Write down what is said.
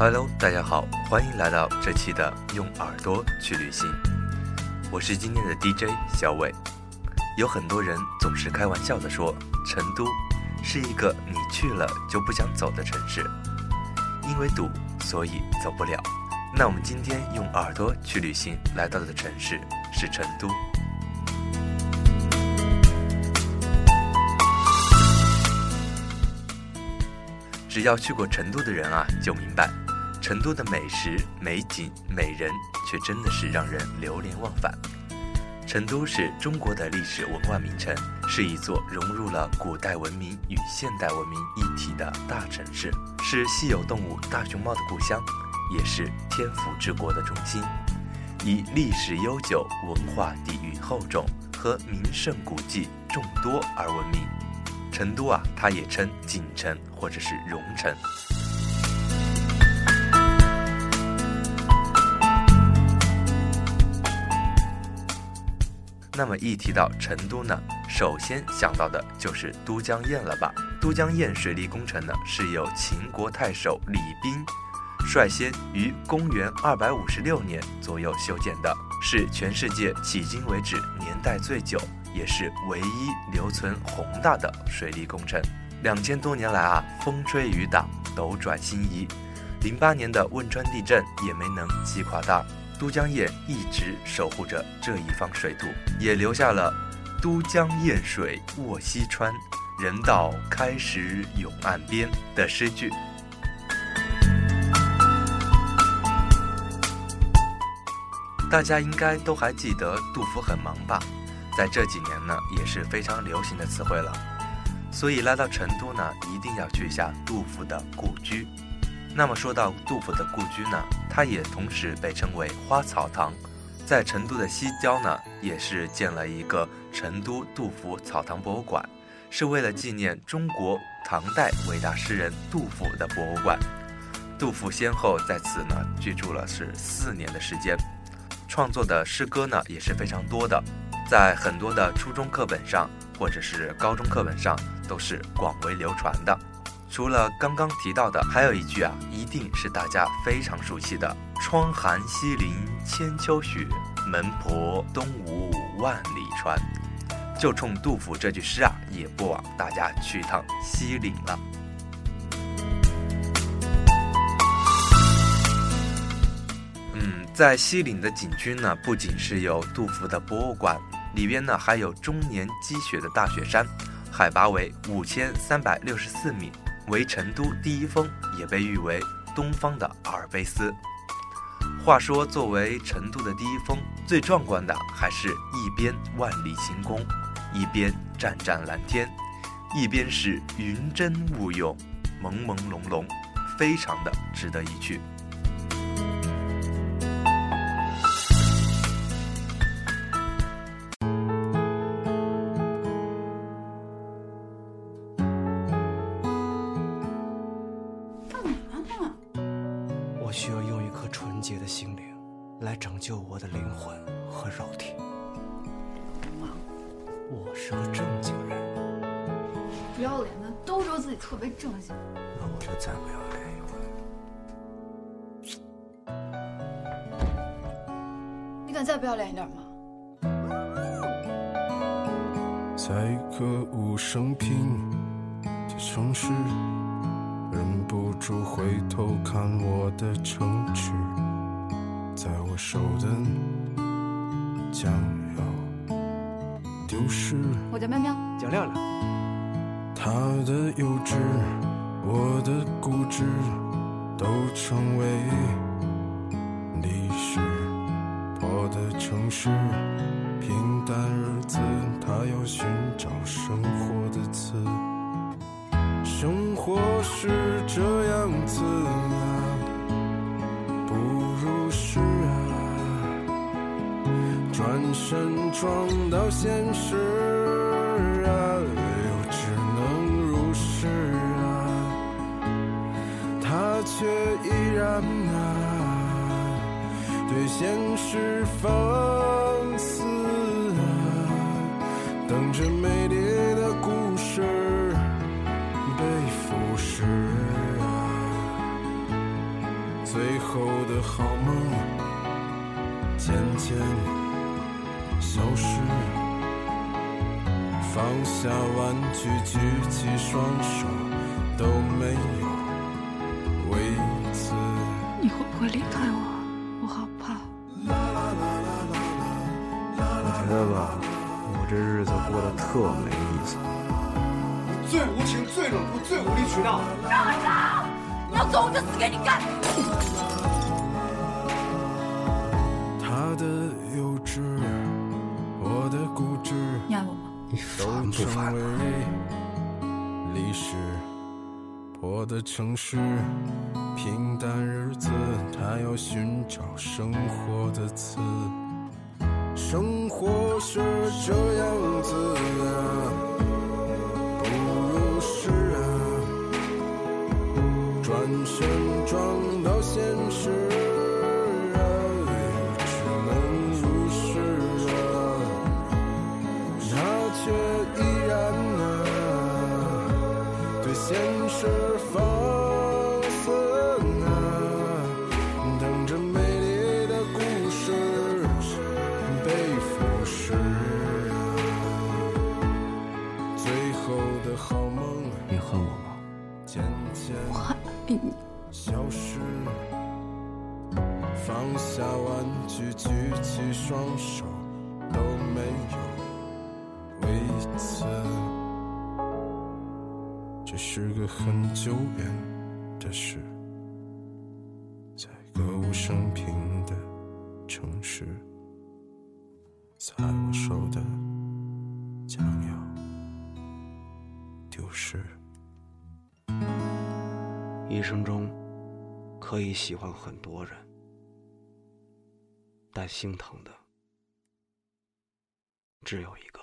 Hello，大家好，欢迎来到这期的用耳朵去旅行。我是今天的 DJ 小伟。有很多人总是开玩笑的说，成都是一个你去了就不想走的城市，因为堵，所以走不了。那我们今天用耳朵去旅行来到的城市是成都。只要去过成都的人啊，就明白，成都的美食、美景、美人，却真的是让人流连忘返。成都是中国的历史文化名城，是一座融入了古代文明与现代文明一体的大城市，是稀有动物大熊猫的故乡，也是天府之国的中心，以历史悠久、文化底蕴厚重和名胜古迹众多而闻名。成都啊，它也称锦城或者是蓉城。那么一提到成都呢，首先想到的就是都江堰了吧？都江堰水利工程呢，是由秦国太守李冰率先于公元二百五十六年左右修建的，是全世界迄今为止年代最久。也是唯一留存宏大的水利工程。两千多年来啊，风吹雨打，斗转星移。零八年的汶川地震也没能击垮它。都江堰一直守护着这一方水土，也留下了“都江堰水卧西川，人道开时永岸边”的诗句。大家应该都还记得杜甫很忙吧？在这几年呢，也是非常流行的词汇了，所以来到成都呢，一定要去下杜甫的故居。那么说到杜甫的故居呢，它也同时被称为花草堂，在成都的西郊呢，也是建了一个成都杜甫草堂博物馆，是为了纪念中国唐代伟大诗人杜甫的博物馆。杜甫先后在此呢居住了是四年的时间，创作的诗歌呢也是非常多的。在很多的初中课本上，或者是高中课本上，都是广为流传的。除了刚刚提到的，还有一句啊，一定是大家非常熟悉的：“窗含西岭千秋雪，门泊东吴万里船。”就冲杜甫这句诗啊，也不枉大家去趟西岭了。嗯，在西岭的景区呢，不仅是有杜甫的博物馆。里边呢还有终年积雪的大雪山，海拔为五千三百六十四米，为成都第一峰，也被誉为东方的阿尔卑斯。话说，作为成都的第一峰，最壮观的还是一边万里晴空，一边湛湛蓝天，一边是云蒸雾涌，朦朦胧胧，非常的值得一去。救我的灵魂和肉体。我是个正经人。不要脸的都说自己特别正经。那我就再不要脸一回。你敢再不要脸一点吗？在歌舞升平的城市，住回头看我的城池。在我手的将要丢失。我叫喵喵，叫亮亮。他的幼稚，我的固执，都成为历史。破的城市，平淡日子，他要寻找生活的词。我是这样子啊。转身撞到现实啊，又只能如是啊，他却依然啊，对现实放肆啊，等着好梦渐渐消失，放下玩具，举起双手都没有位置。你会不会离开我？我好怕。我觉得吧，我这日子过得特没意思。最无情、最冷酷、最无理取闹！让开！我要走，我就死给你看！的幼稚，我的固执，你爱我吗？你都烦不成烦？为历史。破的城市，平淡日子，他要寻找生活的刺。生活是这样子啊，不如是啊，转身撞到现实消失。放下玩具，举起双手，都没有为此。这是个很久远的事，在歌舞升平的城市，在我手的将要丢失。一生中可以喜欢很多人，但心疼的只有一个。